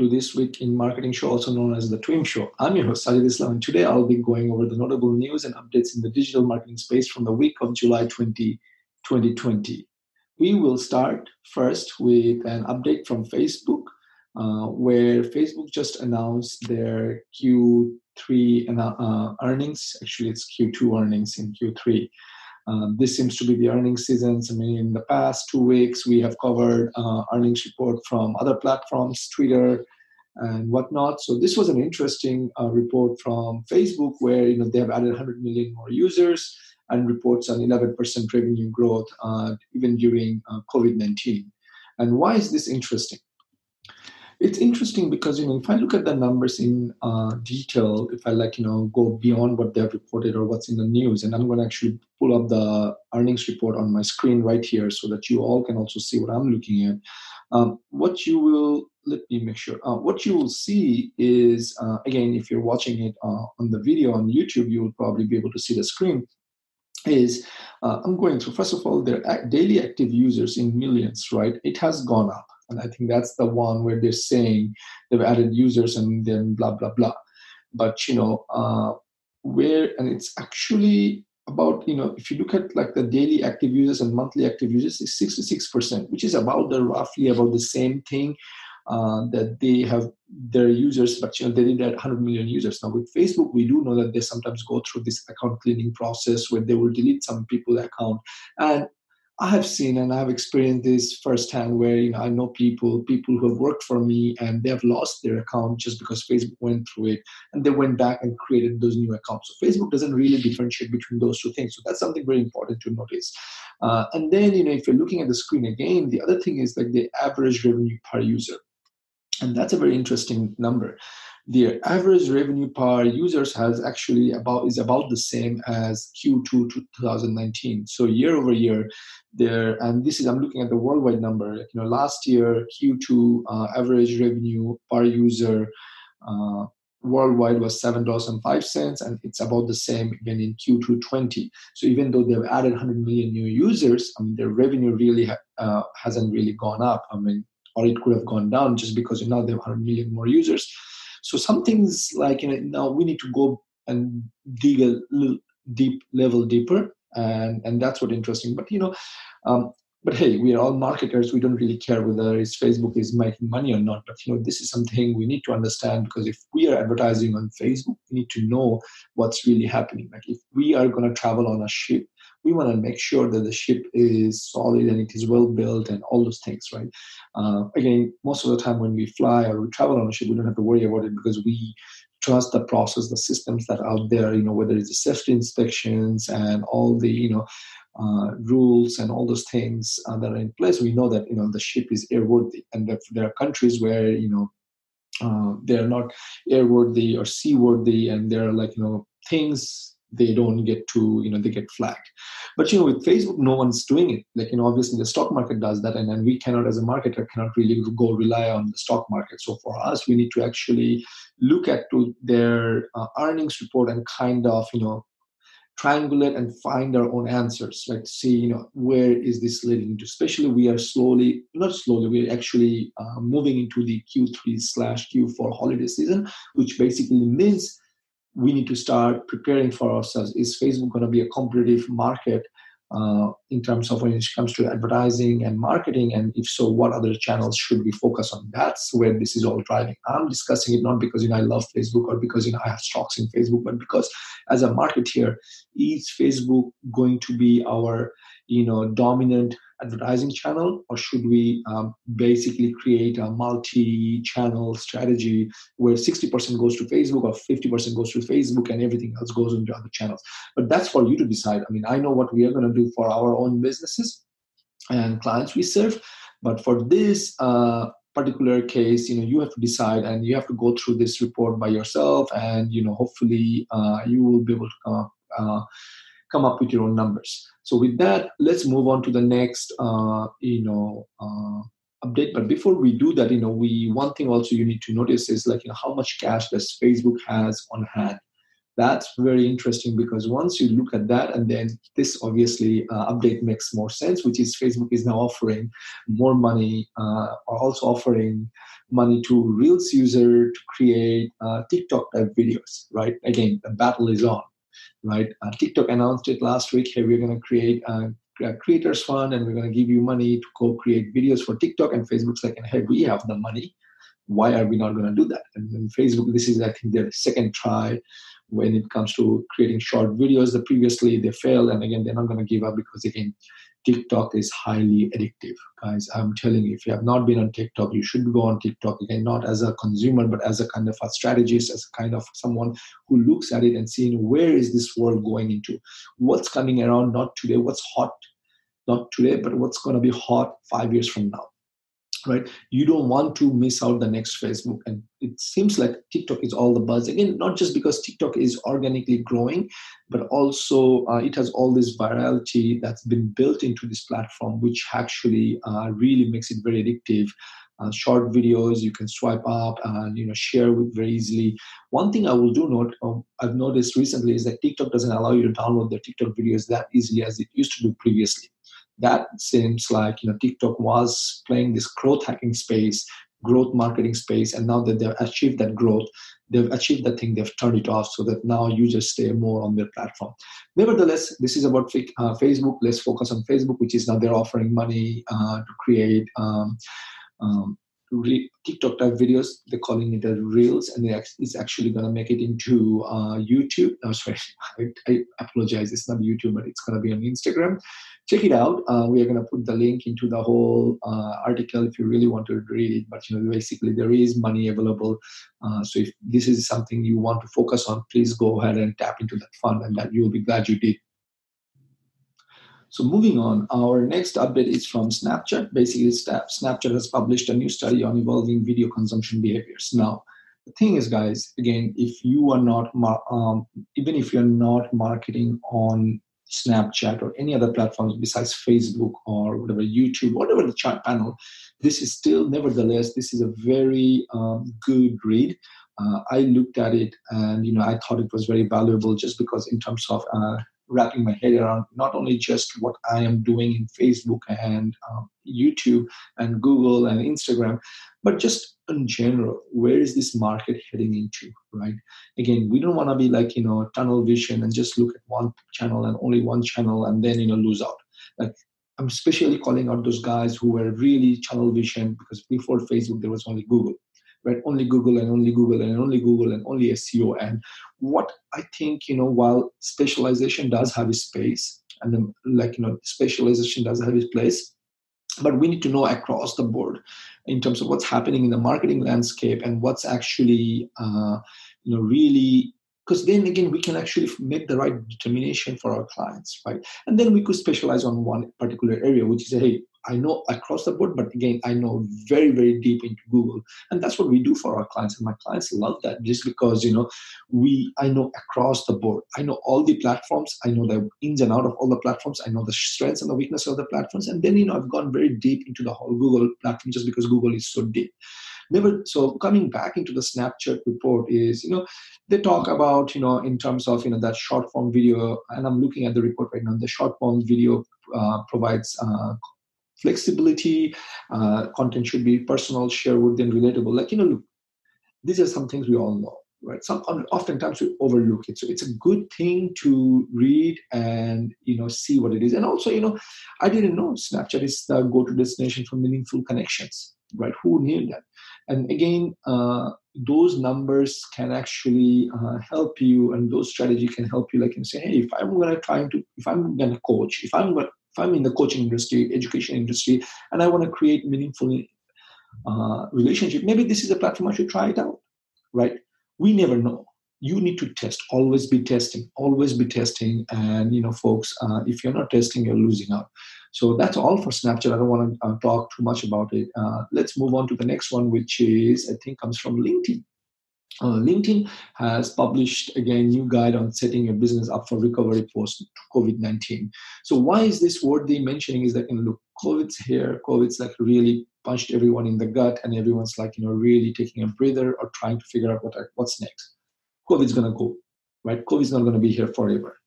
To this week in marketing show, also known as the Twim Show. I'm your host, Sajid Islam, and today I'll be going over the notable news and updates in the digital marketing space from the week of July 20, 2020. We will start first with an update from Facebook, uh, where Facebook just announced their Q3 uh, earnings. Actually, it's Q2 earnings in Q3. Um, this seems to be the earnings seasons. I mean, in the past two weeks, we have covered uh, earnings report from other platforms, Twitter, and whatnot. So this was an interesting uh, report from Facebook, where you know they have added 100 million more users and reports an 11% revenue growth uh, even during uh, COVID-19. And why is this interesting? It's interesting because you know if I look at the numbers in uh, detail, if I like you know go beyond what they have reported or what's in the news, and I'm going to actually pull up the earnings report on my screen right here so that you all can also see what I'm looking at. Um, what you will let me make sure. Uh, what you will see is uh, again, if you're watching it uh, on the video on YouTube, you will probably be able to see the screen. Is uh, I'm going through first of all their daily active users in millions, right? It has gone up and I think that's the one where they're saying they've added users and then blah, blah, blah. But, you know, uh, where, and it's actually about, you know, if you look at like the daily active users and monthly active users, is 66%, which is about the roughly about the same thing uh, that they have their users, but you know they did 100 million users. Now with Facebook, we do know that they sometimes go through this account cleaning process where they will delete some people account, and I have seen and I've experienced this firsthand where you know I know people, people who have worked for me and they have lost their account just because Facebook went through it and they went back and created those new accounts. So Facebook doesn't really differentiate between those two things. So that's something very important to notice. Uh, and then you know if you're looking at the screen again, the other thing is like the average revenue per user. And that's a very interesting number their average revenue per users has actually about is about the same as Q2 2019. So year over year, there and this is I'm looking at the worldwide number. You know, last year Q2 uh, average revenue per user uh, worldwide was seven dollars and five cents, and it's about the same again in Q2 20. So even though they've added 100 million new users, I mean their revenue really ha- uh, hasn't really gone up. I mean, or it could have gone down just because now they have 100 million more users. So some things like you know now we need to go and dig a little deep level deeper, and and that's what interesting. But you know, um, but hey, we are all marketers. We don't really care whether it's Facebook is making money or not. But you know, this is something we need to understand because if we are advertising on Facebook, we need to know what's really happening. Like if we are going to travel on a ship, we want to make sure that the ship is solid and it is well built and all those things, right? Uh, again, most of the time when we fly or we travel on a ship, we don't have to worry about it because we trust the process, the systems that are out there, you know, whether it's the safety inspections and all the, you know, uh, rules and all those things uh, that are in place, we know that you know the ship is airworthy, and that there are countries where you know uh, they are not airworthy or seaworthy, and there are like you know things they don't get to you know they get flagged. But you know with facebook no one's doing it. Like you know obviously the stock market does that and then we cannot as a marketer cannot really go rely on the stock market. So for us we need to actually look at to their uh, earnings report and kind of you know triangulate and find our own answers. Like see you know where is this leading to? Especially we are slowly not slowly we're actually uh, moving into the q3 slash q4 holiday season which basically means we need to start preparing for ourselves. Is Facebook going to be a competitive market uh, in terms of when it comes to advertising and marketing? And if so, what other channels should we focus on? That's where this is all driving. I'm discussing it not because you know I love Facebook or because you know I have stocks in Facebook, but because as a marketeer, is Facebook going to be our you know dominant advertising channel or should we um, basically create a multi-channel strategy where 60% goes to facebook or 50% goes to facebook and everything else goes into other channels? But that's for you to decide. I mean i know what we are going to do for our own businesses and clients we serve but for this uh, particular case you know you have to decide and you have to go through this report by yourself and you know hopefully uh, you will be able to uh, come up with your own numbers. So with that let's move on to the next uh, you know uh, update. But before we do that you know we one thing also you need to notice is like you know how much cash does facebook has on hand. That's very interesting because once you look at that and then this obviously uh, update makes more sense which is facebook is now offering more money uh, also offering money to reels user to create uh, tiktok type videos right? Again the battle is on right uh, tiktok announced it last week hey we're going to create a creators fund and we're going to give you money to co-create videos for tiktok and facebook's like hey we have the money why are we not going to do that and facebook this is i think their second try when it comes to creating short videos. The previously they failed, and again they're not going to give up because again, TikTok is highly addictive, guys. I'm telling you, if you have not been on TikTok, you should go on TikTok again, not as a consumer, but as a kind of a strategist, as a kind of someone who looks at it and seeing where is this world going into, what's coming around, not today, what's hot, not today, but what's going to be hot five years from now right? You don't want to miss out the next facebook. And it seems like tiktok is all the buzz. Again not just because tiktok is organically growing but also uh, it has all this virality that's been built into this platform which actually uh, really makes it very addictive. Uh, short videos you can swipe up and you know share with very easily. One thing i will do note um, i've noticed recently is that tiktok doesn't allow you to download the tiktok videos that easily as it used to do previously that seems like you know TikTok was playing this growth hacking space, growth marketing space, and now that they've achieved that growth, they've achieved that thing. They've turned it off so that now users stay more on their platform. Nevertheless, this is about uh, Facebook. Let's focus on Facebook, which is now they're offering money uh, to create. Um, um, re- TikTok type videos. They're calling it a Reels, and it's actually going to make it into uh, YouTube. Oh, sorry, I, I, apologize. It's not YouTube, but it's going to be on Instagram. Check it out. Uh, we are going to put the link into the whole uh, article if you really want to read it. But you know, basically, there is money available. Uh, so if this is something you want to focus on, please go ahead and tap into that fund, and that you will be glad you did. So moving on, our next update is from Snapchat. Basically, Snapchat has published a new study on evolving video consumption behaviors. Now, the thing is, guys, again, if you are not, um, even if you're not marketing on Snapchat or any other platforms besides Facebook or whatever, YouTube, whatever the chat panel, this is still, nevertheless, this is a very um, good read. Uh, I looked at it and you know I thought it was very valuable just because in terms of uh, wrapping my head around not only just what I am doing in Facebook and um, YouTube and Google and Instagram, but just in general, where is this market heading into, right? Again, we don't want to be like, you know, tunnel vision and just look at one channel and only one channel and then, you know, lose out. Like, I'm especially calling out those guys who were really channel vision because before Facebook, there was only Google right? Only Google and only Google and only Google and only SEO. And what I think, you know, while specialization does have its space, and um, like, you know, specialization does have its place, but we need to know across the board in terms of what's happening in the marketing landscape and what's actually, uh, you know, really because then again we can actually make the right determination for our clients right and then we could specialize on one particular area which is hey I know across the board, but again, I know very, very deep into Google. And that's what we do for our clients. And my clients love that just because, you know, we I know across the board. I know all the platforms. I know the ins and out of all the platforms. I know the strengths and the weaknesses of the platforms. And then, you know, I've gone very deep into the whole Google platform just because Google is so deep. Never so coming back into the Snapchat report is, you know, they talk about, you know, in terms of, you know, that short form video, and I'm looking at the report right now, the short form video uh, provides uh, flexibility. Uh, content should be personal, shareworthy, and relatable. Like, you know, look, these are some things we all know, right? Some oftentimes we overlook it. So it's a good thing to read and you know see what it is. And also, you know, I didn't know Snapchat is the go-to destination for meaningful connections, right? Who knew that? And again, uh, those numbers can actually uh, help you, and those strategy can help you. Like, and say, hey, if I'm to try to, if I'm to coach, if I'm going if I'm in the coaching industry, education industry, and I want to create meaningful uh, relationship, maybe this is a platform I should try it out, right? We never know. You need to test. Always be testing. Always be testing. And you know, folks, uh, if you're not testing, you're losing out. So that's all for Snapchat. I don't want to uh, talk too much about it. Uh, let's move on to the next one, which is I think comes from LinkedIn. Uh, LinkedIn has published again new guide on setting your business up for recovery post COVID nineteen. So why is this worthy mentioning? Is that you know, look, COVID's here. COVID's like really punched everyone in the gut, and everyone's like you know really taking a breather or trying to figure out what what's next. COVID's gonna go, right? COVID's not gonna be here forever,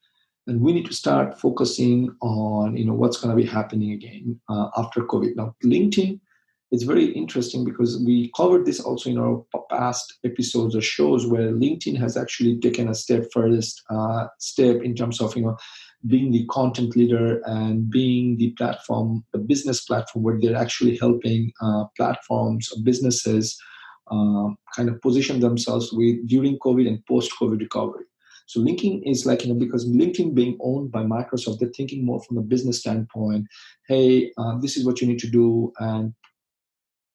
and we need to start focusing on you know what's gonna be happening again uh, after COVID. Now, LinkedIn it's very interesting because we covered this also in our past episodes or shows where LinkedIn has actually taken a step first uh, step in terms of you know being the content leader and being the platform, the business platform where they're actually helping uh, platforms or businesses uh, kind of position themselves with during COVID and post-COVID recovery. So LinkedIn is like, you know, because LinkedIn being owned by Microsoft, they're thinking more from the business standpoint. Hey, uh, this is what you need to do, and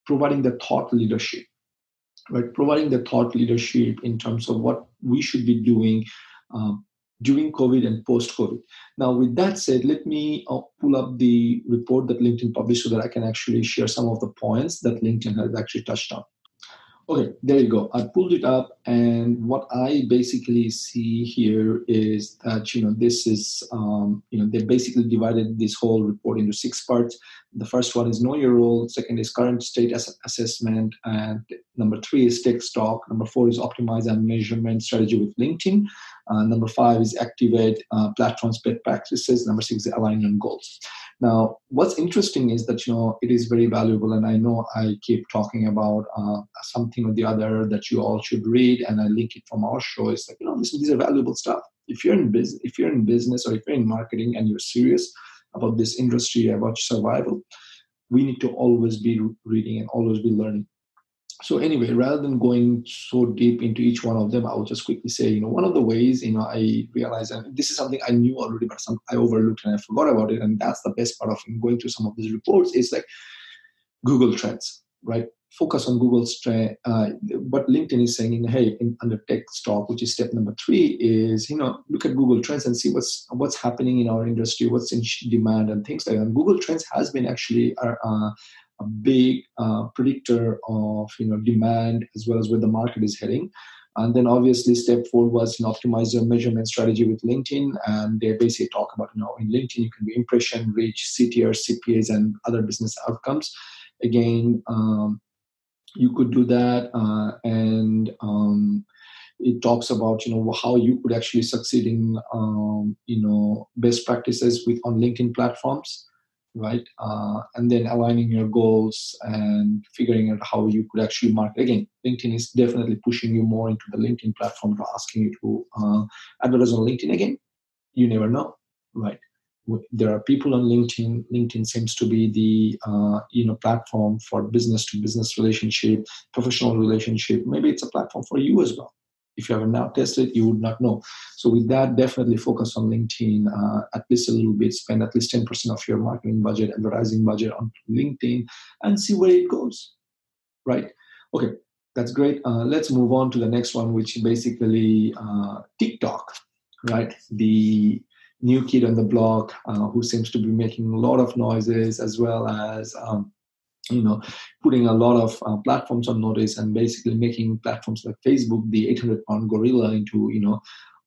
providing the thought leadership, right? Providing the thought leadership in terms of what we should be doing um, during COVID and post COVID. Now, with that said, let me uh, pull up the report that LinkedIn published so that I can actually share some of the points that LinkedIn has actually touched on. Okay, there you go. I pulled it up, and what I basically see here is that you know this is um, you know they basically divided this whole report into six parts. The first one is know your role. Second is current state ass- assessment, and number three is take stock. Number four is optimize and measurement strategy with LinkedIn. Uh, number five is activate uh, platforms best practices. Number six is align on goals. Now, what's interesting is that you know it is very valuable, and I know I keep talking about uh, something or the other that you all should read, and I link it from our show. It's like you know these are valuable stuff. If you're in business, if you're in business, or if you're in marketing, and you're serious about this industry, about survival, we need to always be reading and always be learning so anyway rather than going so deep into each one of them i'll just quickly say you know one of the ways you know i realized and this is something i knew already but some i overlooked and i forgot about it and that's the best part of going through some of these reports is like google trends right? Focus on google's trend uh, what linkedin is saying hey in, under take stock which is step number three is you know look at google trends and see what's what's happening in our industry what's in demand and things like that. And google trends has been actually uh, uh a big uh, predictor of you know demand as well as where the market is heading. And then obviously step four was you know, optimize your measurement strategy with LinkedIn. And they basically talk about, you know, in LinkedIn, you can do impression, reach, CTR, CPAs, and other business outcomes. Again, um, you could do that. Uh, and um, it talks about, you know, how you could actually succeed in, um, you know, best practices with on LinkedIn platforms right? Uh, and then aligning your goals and figuring out how you could actually market. Again, LinkedIn is definitely pushing you more into the LinkedIn platform to asking you to uh, advertise on LinkedIn. Again, you never know, right? There are people on LinkedIn. LinkedIn seems to be the uh, you know platform for business to business relationship, professional relationship. Maybe it's a platform for you as well if you haven't now tested, you would not know. So with that, definitely focus on LinkedIn uh, at least a little bit. Spend at least 10% of your marketing budget, advertising budget on LinkedIn, and see where it goes. Right? Okay, that's great. Uh, let's move on to the next one, which basically uh, TikTok. Right? The new kid on the block uh, who seems to be making a lot of noises as well as um, you know putting a lot of uh, platforms on notice and basically making platforms like facebook the 800 pound gorilla into you know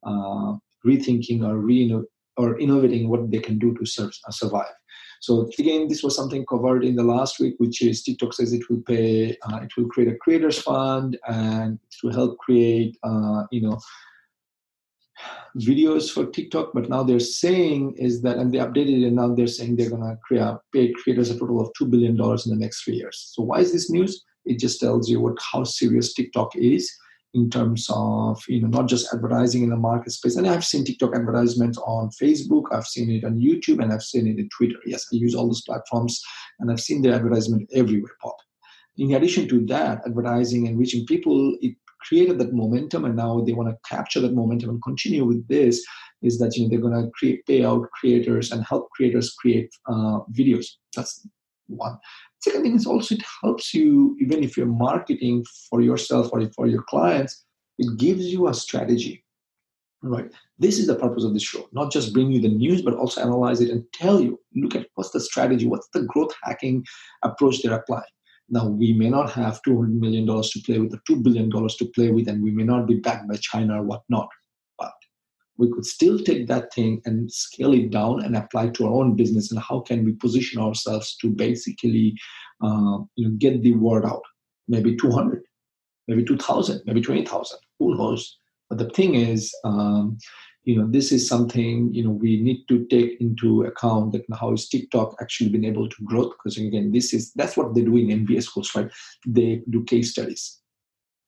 uh, rethinking or re or innovating what they can do to serve, uh, survive. So again this was something covered in the last week which is tiktok says it will pay uh, it will create a creators fund and it will help create uh, you know videos for TikTok, but now they're saying is that, and they updated it, and now they're saying they're going to create pay creators a total of two billion dollars in the next three years. So why is this news? It just tells you what how serious TikTok is in terms of you know not just advertising in the market space. And I've seen TikTok advertisements on Facebook, I've seen it on YouTube, and I've seen it in Twitter. Yes, I use all those platforms, and I've seen their advertisement everywhere pop. In addition to that, advertising and reaching people, it created that momentum and now they want to capture that momentum and continue with this is that you know they're going to create pay out creators and help creators create uh, videos. That's one. Second thing is also it helps you even if you're marketing for yourself or for your clients it gives you a strategy right? This is the purpose of this show not just bring you the news but also analyze it and tell you look at what's the strategy what's the growth hacking approach they're applying now we may not have 200 million dollars to play with or 2 billion dollars to play with and we may not be backed by china or whatnot but we could still take that thing and scale it down and apply to our own business and how can we position ourselves to basically uh, you know get the word out? Maybe 200 maybe 2000 maybe 20000 who knows? But the thing is, um, you know, this is something you know we need to take into account that how is TikTok actually been able to grow? Because again, this is that's what they do in MBA schools, right? They do case studies.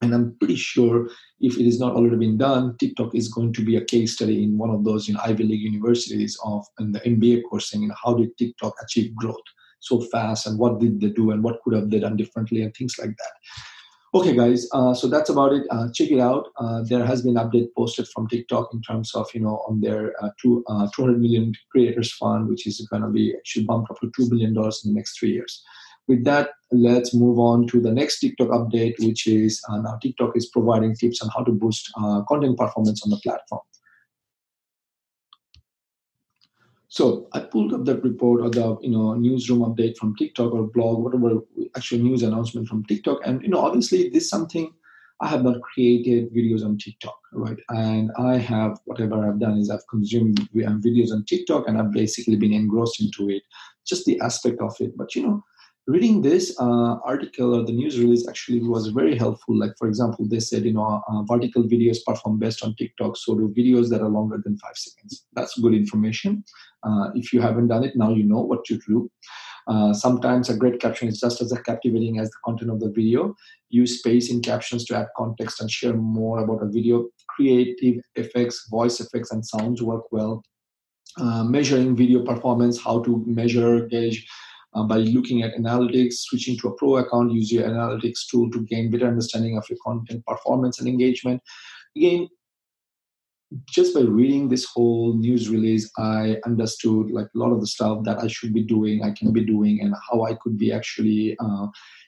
And I'm pretty sure if it is not already been done, TikTok is going to be a case study in one of those you know, Ivy League universities of in the MBA coursing and how did TikTok achieve growth so fast and what did they do and what could have they done differently and things like that. Okay, guys. Uh, so that's about it. Uh, check it out. Uh, there has been update posted from TikTok in terms of you know on their uh, two, uh, 200 million creators fund, which is going to be actually bumped up to two billion dollars in the next three years. With that, let's move on to the next TikTok update, which is uh, now TikTok is providing tips on how to boost content performance on the platform. So I pulled up that report or the you know newsroom update from TikTok or blog, whatever actual news announcement from TikTok. And you know, obviously, this is something I have not created videos on TikTok, right? And I have whatever I've done is I've consumed videos on TikTok and I've basically been engrossed into it, just the aspect of it. But you know, reading this uh, article or the news release actually was very helpful. Like, for example, they said, you know, uh, vertical videos perform best on TikTok, so do videos that are longer than five seconds. That's good information. Uh, if you haven't done it, now you know what to do. Uh, sometimes a great caption is just as captivating as the content of the video. Use space in captions to add context and share more about a video. Creative effects, voice effects, and sounds work well. Uh, measuring video performance, how to measure, gauge uh, by looking at analytics, switching to a pro account, use your analytics tool to gain better understanding of your content performance and engagement. Again, just by reading this whole news release, I understood like a lot of the stuff that I should be doing, I can be doing, and how I could be actually uh,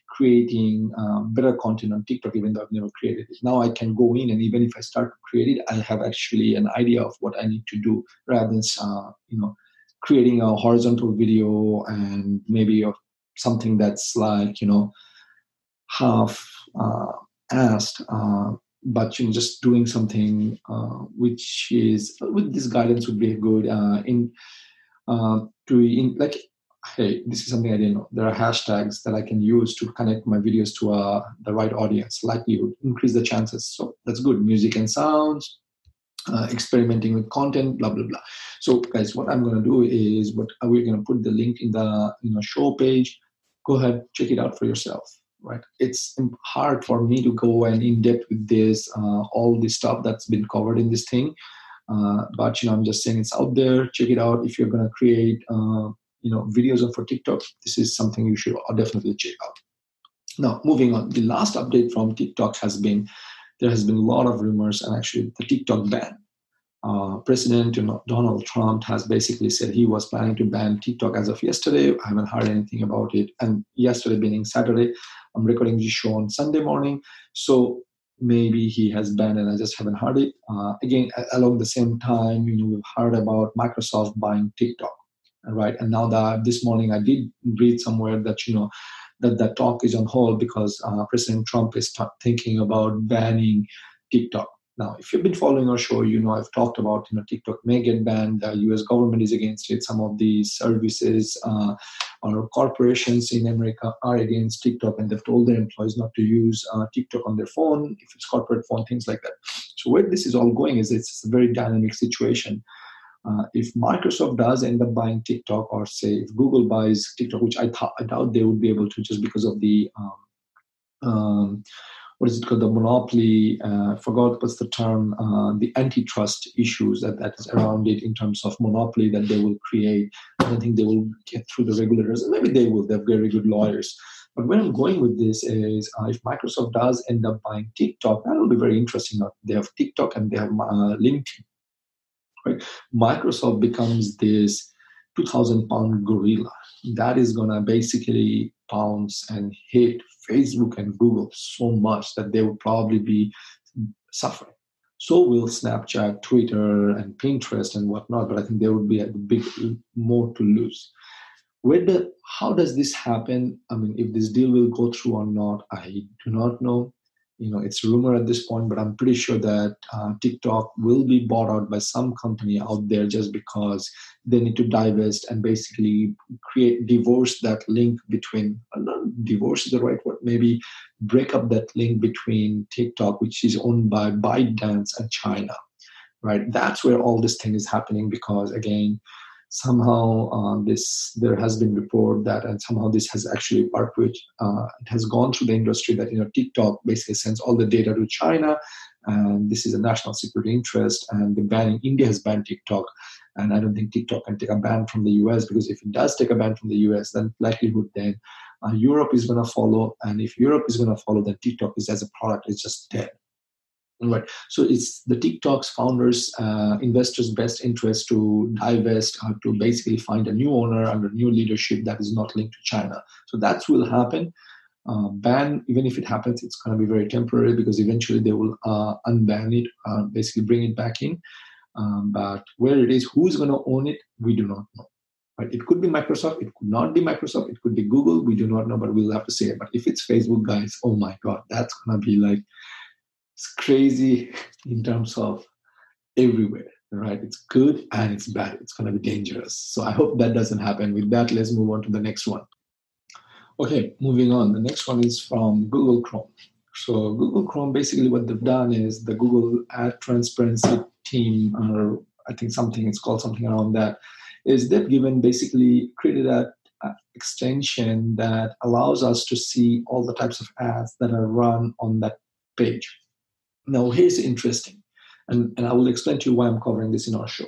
creating uh, better content on TikTok, even though I've never created it. Now I can go in, and even if I start to create it, I have actually an idea of what I need to do rather than uh, you know creating a horizontal video and maybe of something that's like you know half uh, asked uh, but you know just doing something uh, which is with this guidance would be good uh, in uh, to in like hey this is something i didn't know. There are hashtags that i can use to connect my videos to uh, the right audience likelihood increase the chances. So that's good. Music and sounds uh, experimenting with content, blah blah blah. So, guys, what I'm going to do is, what we're going to put the link in the you know show page. Go ahead, check it out for yourself. Right? It's hard for me to go and in depth with this, uh, all the stuff that's been covered in this thing. Uh, but you know, I'm just saying it's out there. Check it out. If you're going to create, uh, you know, videos for TikTok, this is something you should definitely check out. Now, moving on, the last update from TikTok has been there has been a lot of rumors, and actually the TikTok ban. Uh, President Donald Trump has basically said he was planning to ban TikTok as of yesterday. I haven't heard anything about it. And yesterday being Saturday, I'm recording this show on Sunday morning. So maybe he has banned and I just haven't heard it. Uh, again, along the same time, you know, we've heard about Microsoft buying TikTok, right? And now that this morning I did read somewhere that, you know, that that talk is on hold because uh, President Trump is t- thinking about banning TikTok. Now, if you've been following our show, you know I've talked about you know TikTok may get banned. The U.S. government is against it. Some of these services uh, or corporations in America are against TikTok, and they've told their employees not to use uh, TikTok on their phone if it's corporate phone, things like that. So where this is all going is it's a very dynamic situation. Uh, if Microsoft does end up buying TikTok, or say if Google buys TikTok, which I, th- I doubt they would be able to just because of the um, um, what is it called? The monopoly uh, I forgot what's the term uh, the antitrust issues that, that is around it in terms of monopoly that they will create. I don't think they will get through the regulators. Maybe they will they're very good lawyers. But where i'm going with this is uh, if microsoft does end up buying tiktok that will be very interesting. They have tiktok and they have uh, linkedin right? Microsoft becomes this 2,000 pound gorilla that is going to basically pounce and hit Facebook and Google so much that they will probably be suffering. So will Snapchat, Twitter, and Pinterest and whatnot. But I think there would be a big more to lose. Where the how does this happen? I mean, if this deal will go through or not, I do not know you know it's rumor at this point but i'm pretty sure that uh, tiktok will be bought out by some company out there just because they need to divest and basically create divorce that link between uh, divorce is the right word maybe break up that link between tiktok which is owned by ByteDance and china right? That's where all this thing is happening because again somehow uh, this there has been report that and somehow this has actually part which uh, it has gone through the industry that you know tiktok basically sends all the data to china and this is a national security interest and the ban india has banned tiktok. And i don't think tiktok can take a ban from the us because if it does take a ban from the us then likelihood then uh, europe is going to follow and if europe is going to follow then tiktok is as a product is just dead Right. So it's the TikTok's founders, uh, investors' best interest to divest or to basically find a new owner under new leadership that is not linked to China. So that will happen. Uh, ban, even if it happens, it's going to be very temporary because eventually they will uh, unban it, uh, basically bring it back in. Um, but where it is, who's going to own it, we do not know. Right? It could be Microsoft, it could not be Microsoft, it could be Google, we do not know, but we'll have to say it. But if it's Facebook, guys, oh my God, that's going to be like it's crazy in terms of everywhere right? It's good and it's bad. It's going to be dangerous. So i hope that doesn't happen. With that let's move on to the next one. Okay moving on. The next one is from google chrome. So google chrome basically what they've done is the google ad transparency team or i think something it's called something around that is they've given basically created a extension that allows us to see all the types of ads that are run on that page now, here's interesting, and, and I will explain to you why I'm covering this in our show.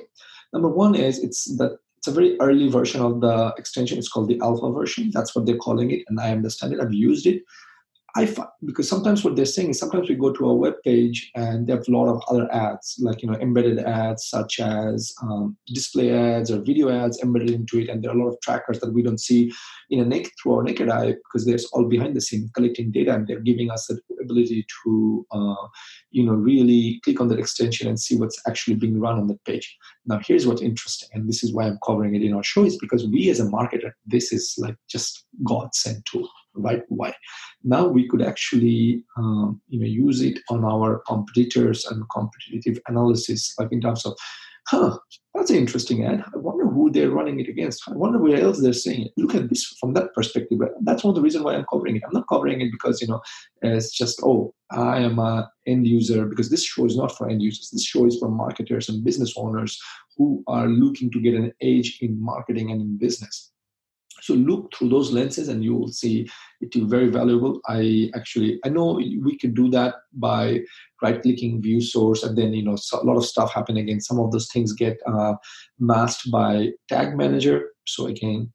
Number one is it's that it's a very early version of the extension. It's called the alpha version. That's what they're calling it, and I understand it. I've used it. I find, because sometimes what they're saying is sometimes we go to a web page and they have a lot of other ads, like you know embedded ads such as um, display ads or video ads embedded into it, and there are a lot of trackers that we don't see in a naked through our naked eye because they're all behind the scene collecting data and they're giving us the ability to uh, you know really click on that extension and see what's actually being run on that page. Now here's what's interesting, and this is why I'm covering it in our show, is because we as a marketer, this is like just God sent tool right why now we could actually um, you know use it on our competitors and competitive analysis like in terms of huh that's an interesting ad i wonder who they're running it against. I wonder where else they're saying it. Look at this from that perspective that's one of the reasons why i'm covering it. I'm not covering it because you know it's just oh i am a end user because this show is not for end users. This show is for marketers and business owners who are looking to get an edge in marketing and in business so look through those lenses and you will see it is very valuable. I actually i know we can do that by right clicking view source and then you know a lot of stuff happen again some of those things get uh, masked by tag manager. So again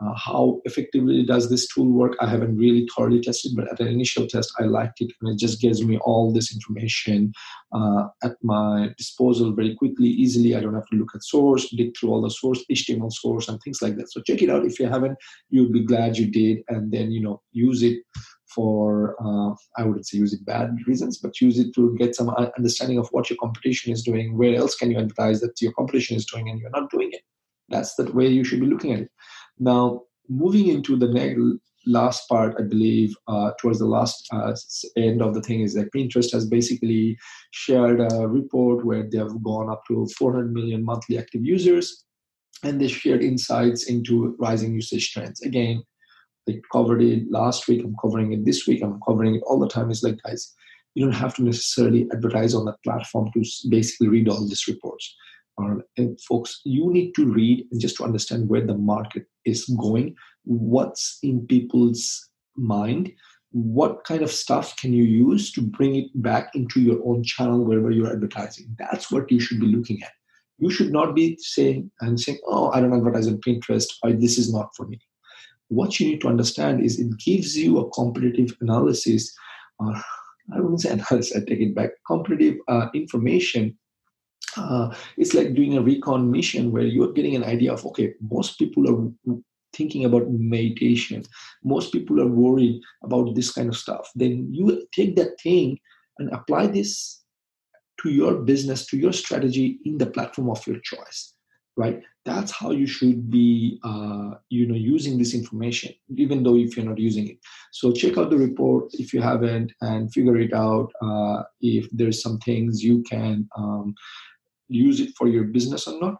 uh, how effectively does this tool work? I haven't really thoroughly tested, but at an initial test, I liked it, and it just gives me all this information uh, at my disposal very quickly, easily. I don't have to look at source, dig through all the source, HTML source, and things like that. So check it out if you haven't. You'll be glad you did, and then you know use it for uh, I wouldn't say use it bad reasons, but use it to get some understanding of what your competition is doing. Where else can you advertise that your competition is doing and you're not doing it? That's the way you should be looking at it. Now, moving into the next last part, I believe, uh, towards the last uh, end of the thing is that Pinterest has basically shared a report where they have gone up to 400 million monthly active users, and they shared insights into rising usage trends. Again, they covered it last week. I'm covering it this week. I'm covering it all the time. It's like, guys, you don't have to necessarily advertise on that platform to basically read all these reports are folks you need to read and just to understand where the market is going. What's in people's mind? What kind of stuff can you use to bring it back into your own channel wherever you're advertising? That's what you should be looking at. You should not be saying and saying oh i don't advertise on pinterest or this is not for me. What you need to understand is it gives you a competitive analysis uh, i wouldn't say analysis i take it back competitive uh, information uh, it's like doing a recon mission where you're getting an idea of okay most people are thinking about meditation most people are worried about this kind of stuff then you take that thing and apply this to your business, to your strategy in the platform of your choice, right? That's how you should be, uh, you know, using this information, even though if you're not using it. So check out the report if you haven't, and figure it out. Uh, if there's some things you can um, use it for your business or not.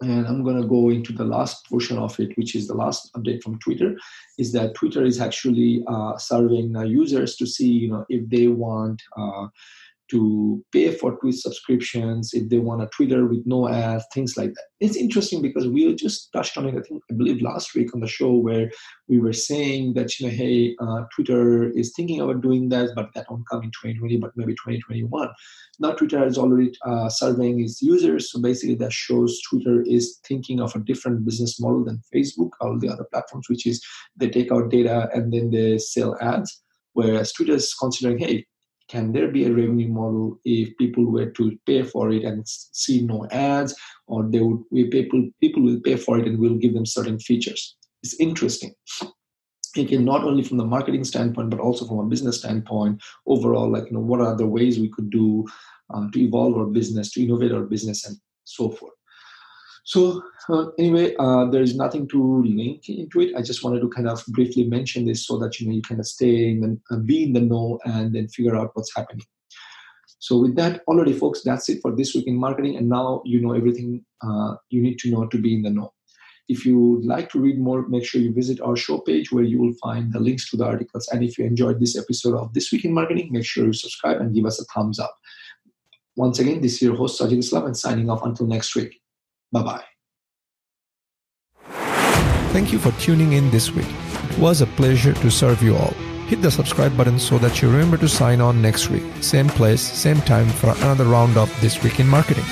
And i'm going to go into the last portion of it which is the last update from twitter is that twitter is actually uh, serving uh, users to see you know if they want uh, to pay for Twitch subscriptions, if they want a Twitter with no ads, things like that. It's interesting because we just touched on it, I think, I believe last week on the show where we were saying that, you know, hey, uh, Twitter is thinking about doing that, but that won't come in 2020, but maybe 2021. Now Twitter is already uh, serving its users. So basically that shows Twitter is thinking of a different business model than Facebook, all the other platforms, which is they take out data and then they sell ads. Whereas Twitter is considering, hey, can there be a revenue model if people were to pay for it and see no ads or they would we people people will pay for it and we'll give them certain features? It's interesting. Again not only from the marketing standpoint but also from a business standpoint overall like you know what are the ways we could do um, to evolve our business to innovate our business and so forth so uh, anyway, uh, there is nothing to link into it. I just wanted to kind of briefly mention this so that you know you kind of stay in the, uh, be in the know and then figure out what's happening. So with that, already, folks, that's it for this week in marketing. And now you know everything uh, you need to know to be in the know. If you would like to read more, make sure you visit our show page where you will find the links to the articles. And if you enjoyed this episode of This Week in Marketing, make sure you subscribe and give us a thumbs up. Once again, this is your host, Sajid Islam, and signing off until next week. Bye bye. Thank you for tuning in this week. It was a pleasure to serve you all. Hit the subscribe button so that you remember to sign on next week. Same place, same time for another round of This Week in Marketing.